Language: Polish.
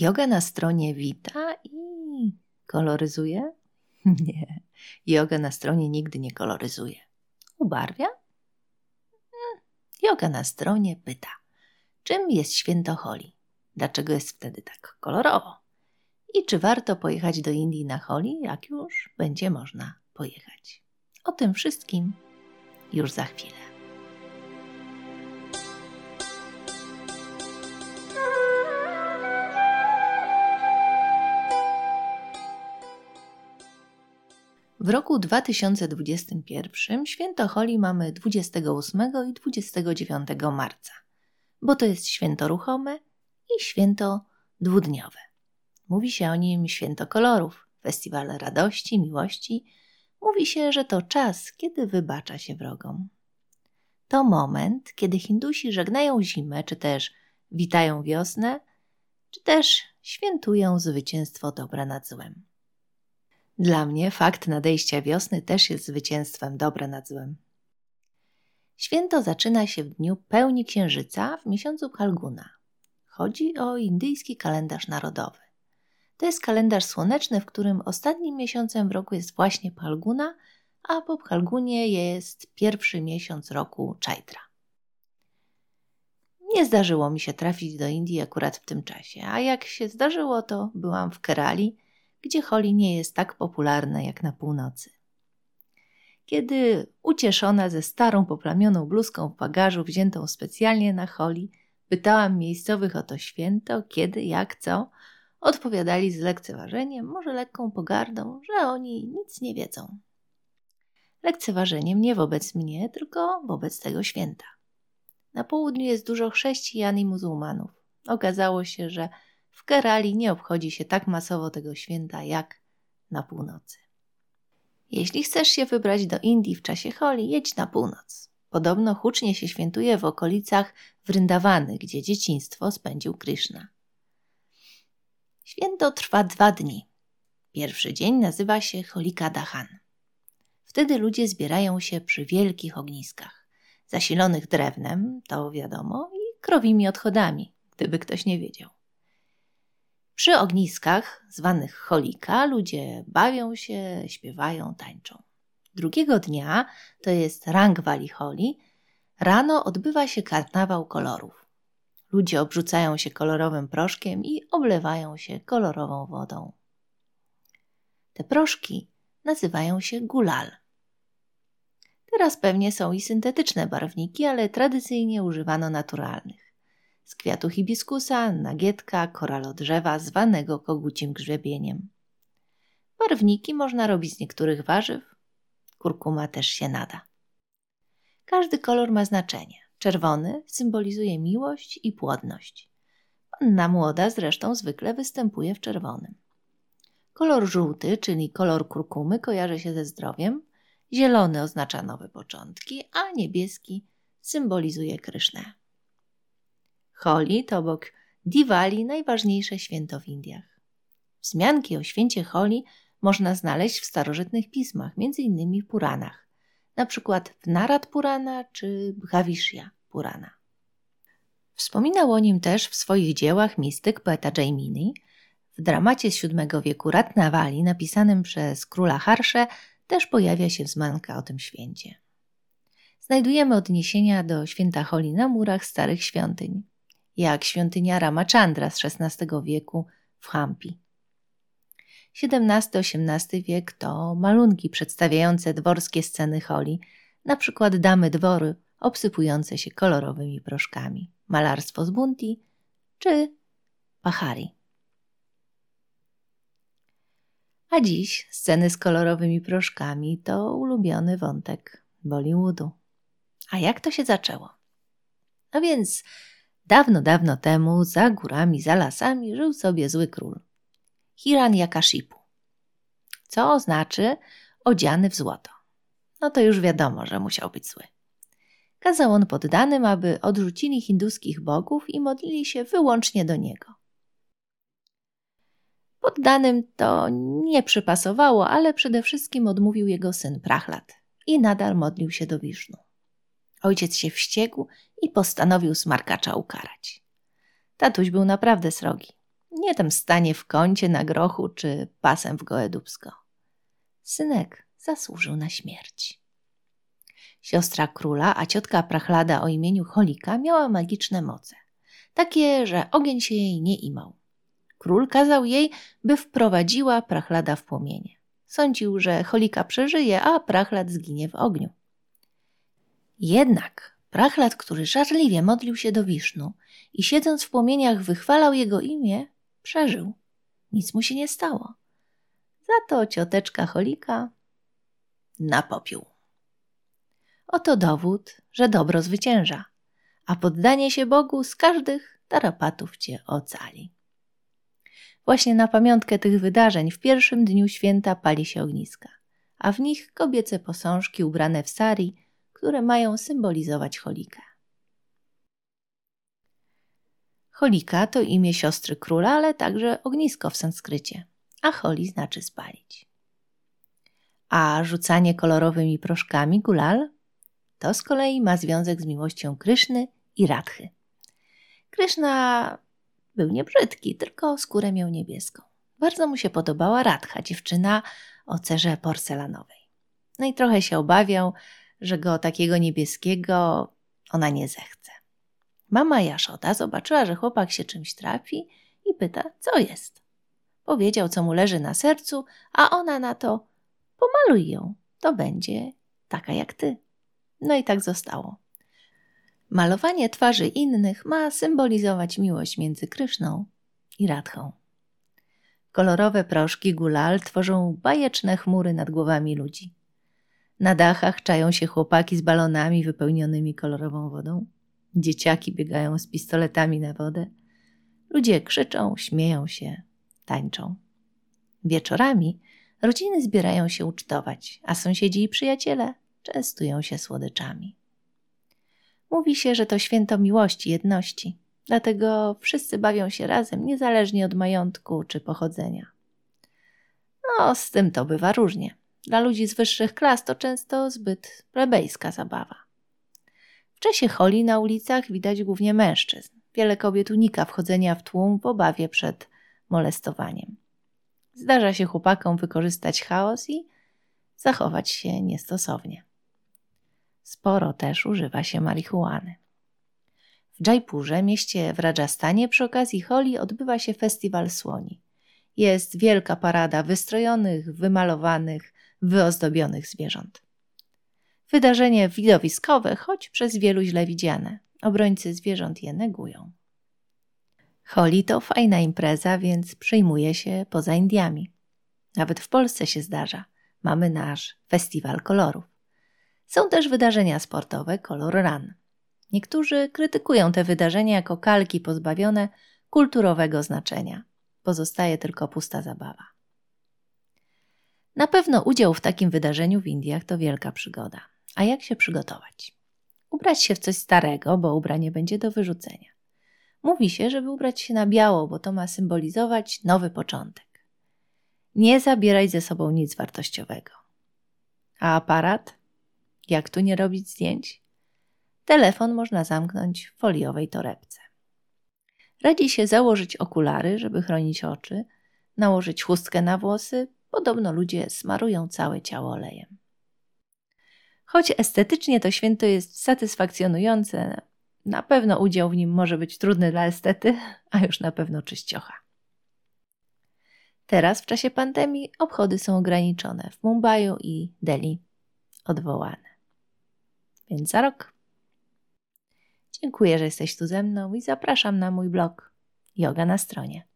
Yoga na stronie wita i koloryzuje? Nie, yoga na stronie nigdy nie koloryzuje. Ubarwia? Hmm, yoga na stronie pyta, czym jest święto Holi? Dlaczego jest wtedy tak kolorowo? I czy warto pojechać do Indii na Holi, jak już będzie można pojechać? O tym wszystkim już za chwilę. W roku 2021 święto Holi mamy 28 i 29 marca, bo to jest święto ruchome i święto dwudniowe. Mówi się o nim święto kolorów, festiwal radości, miłości. Mówi się, że to czas, kiedy wybacza się wrogom. To moment, kiedy Hindusi żegnają zimę, czy też witają wiosnę, czy też świętują zwycięstwo dobra nad złem. Dla mnie fakt nadejścia wiosny też jest zwycięstwem dobra nad złem. Święto zaczyna się w dniu pełni księżyca w miesiącu Phalguna. Chodzi o indyjski kalendarz narodowy. To jest kalendarz słoneczny, w którym ostatnim miesiącem w roku jest właśnie Phalguna, a po Phalgunie jest pierwszy miesiąc roku Chaitra. Nie zdarzyło mi się trafić do Indii akurat w tym czasie, a jak się zdarzyło, to byłam w Kerali, gdzie Holly nie jest tak popularna jak na północy. Kiedy ucieszona ze starą poplamioną bluzką w bagażu wziętą specjalnie na Holly, pytałam miejscowych o to święto, kiedy, jak, co, odpowiadali z lekceważeniem, może lekką pogardą, że oni nic nie wiedzą. Lekceważeniem nie wobec mnie, tylko wobec tego święta. Na południu jest dużo chrześcijan i muzułmanów. Okazało się, że w Kerali nie obchodzi się tak masowo tego święta jak na północy. Jeśli chcesz się wybrać do Indii w czasie Holi, jedź na północ. Podobno hucznie się świętuje w okolicach Wryndawany, gdzie dzieciństwo spędził Krishna. Święto trwa dwa dni. Pierwszy dzień nazywa się Holika Dahan. Wtedy ludzie zbierają się przy wielkich ogniskach, zasilonych drewnem, to wiadomo, i krowimi odchodami, gdyby ktoś nie wiedział. Przy ogniskach, zwanych cholika, ludzie bawią się, śpiewają, tańczą. Drugiego dnia, to jest Rangwali Holi, rano odbywa się karnawał kolorów. Ludzie obrzucają się kolorowym proszkiem i oblewają się kolorową wodą. Te proszki nazywają się gulal. Teraz pewnie są i syntetyczne barwniki, ale tradycyjnie używano naturalnych z kwiatu hibiskusa, nagietka, koralodrzewa zwanego kogucim grzebieniem. Barwniki można robić z niektórych warzyw, kurkuma też się nada. Każdy kolor ma znaczenie. Czerwony symbolizuje miłość i płodność. Panna młoda zresztą zwykle występuje w czerwonym. Kolor żółty, czyli kolor kurkumy, kojarzy się ze zdrowiem, zielony oznacza nowe początki, a niebieski symbolizuje Krysznę. Holi to obok Diwali najważniejsze święto w Indiach. Wzmianki o święcie Holi można znaleźć w starożytnych pismach, m.in. w Puranach, np. w Narad Purana czy Bhavishya Purana. Wspominał o nim też w swoich dziełach mistyk poeta Jaimini. W dramacie z VII wieku Ratnavali napisanym przez króla Harsze też pojawia się wzmianka o tym święcie. Znajdujemy odniesienia do święta Holi na murach starych świątyń jak świątynia Ramachandra z XVI wieku w Hampi. XVII-XVIII wiek to malunki przedstawiające dworskie sceny holi, na przykład damy dwory obsypujące się kolorowymi proszkami, malarstwo z bunti czy pachari. A dziś sceny z kolorowymi proszkami to ulubiony wątek Bollywoodu. A jak to się zaczęło? A więc Dawno, dawno temu, za górami, za lasami, żył sobie zły król. Hiranyakashipu. Co znaczy odziany w złoto. No to już wiadomo, że musiał być zły. Kazał on poddanym, aby odrzucili hinduskich bogów i modlili się wyłącznie do niego. Poddanym to nie przypasowało, ale przede wszystkim odmówił jego syn Prachlat i nadal modlił się do Wisznu. Ojciec się wściekł i postanowił smarkacza ukarać. Tatuś był naprawdę srogi. Nie tam stanie w kącie na grochu czy pasem w gołędubsko. Synek zasłużył na śmierć. Siostra króla, a ciotka prachlada o imieniu Cholika miała magiczne moce. Takie, że ogień się jej nie imał. Król kazał jej, by wprowadziła prachlada w płomienie. Sądził, że Cholika przeżyje, a prachlad zginie w ogniu. Jednak prachlad, który żarliwie modlił się do Wisznu i siedząc w płomieniach wychwalał jego imię, przeżył. Nic mu się nie stało. Za to cioteczka Cholika na popiół. Oto dowód, że dobro zwycięża, a poddanie się Bogu z każdych tarapatów cię ocali. Właśnie na pamiątkę tych wydarzeń w pierwszym dniu święta pali się ogniska, a w nich kobiece posążki ubrane w sari, które mają symbolizować cholikę. Cholika to imię siostry króla, ale także ognisko w sanskrycie, a holi znaczy spalić. A rzucanie kolorowymi proszkami gulal to z kolei ma związek z miłością Kryszny i Radchy. Kryszna był niebrzydki, tylko skórę miał niebieską. Bardzo mu się podobała Radha, dziewczyna o cerze porcelanowej. No i trochę się obawiał, że go takiego niebieskiego ona nie zechce. Mama Jaszoda zobaczyła, że chłopak się czymś trafi i pyta, co jest. Powiedział, co mu leży na sercu, a ona na to, pomaluj ją, to będzie taka jak ty. No i tak zostało. Malowanie twarzy innych ma symbolizować miłość między Kryszną i Radchą. Kolorowe proszki gulal tworzą bajeczne chmury nad głowami ludzi. Na dachach czają się chłopaki z balonami wypełnionymi kolorową wodą. Dzieciaki biegają z pistoletami na wodę. Ludzie krzyczą, śmieją się, tańczą. Wieczorami rodziny zbierają się ucztować, a sąsiedzi i przyjaciele częstują się słodyczami. Mówi się, że to święto miłości, jedności, dlatego wszyscy bawią się razem, niezależnie od majątku czy pochodzenia. No, z tym to bywa różnie. Dla ludzi z wyższych klas to często zbyt plebejska zabawa. W czasie holi na ulicach widać głównie mężczyzn. Wiele kobiet unika wchodzenia w tłum w obawie przed molestowaniem. Zdarza się chłopakom wykorzystać chaos i zachować się niestosownie. Sporo też używa się marihuany. W Dżajpurze, mieście w Rajasthanie, przy okazji Holi odbywa się festiwal słoni. Jest wielka parada wystrojonych, wymalowanych, wyozdobionych zwierząt. Wydarzenie widowiskowe, choć przez wielu źle widziane. Obrońcy zwierząt je negują. Holi to fajna impreza, więc przyjmuje się poza Indiami. Nawet w Polsce się zdarza. Mamy nasz festiwal kolorów. Są też wydarzenia sportowe Color Run. Niektórzy krytykują te wydarzenia jako kalki pozbawione kulturowego znaczenia. Pozostaje tylko pusta zabawa. Na pewno udział w takim wydarzeniu w Indiach to wielka przygoda. A jak się przygotować? Ubrać się w coś starego, bo ubranie będzie do wyrzucenia. Mówi się, żeby ubrać się na biało, bo to ma symbolizować nowy początek. Nie zabierać ze sobą nic wartościowego. A aparat? Jak tu nie robić zdjęć? Telefon można zamknąć w foliowej torebce. Radzi się założyć okulary, żeby chronić oczy, nałożyć chustkę na włosy. Podobno ludzie smarują całe ciało olejem. Choć estetycznie to święto jest satysfakcjonujące, na pewno udział w nim może być trudny dla estety, a już na pewno czyściocha. Teraz w czasie pandemii obchody są ograniczone w Mumbai i Delhi odwołane więc za rok. Dziękuję, że jesteś tu ze mną i zapraszam na mój blog Yoga na stronie.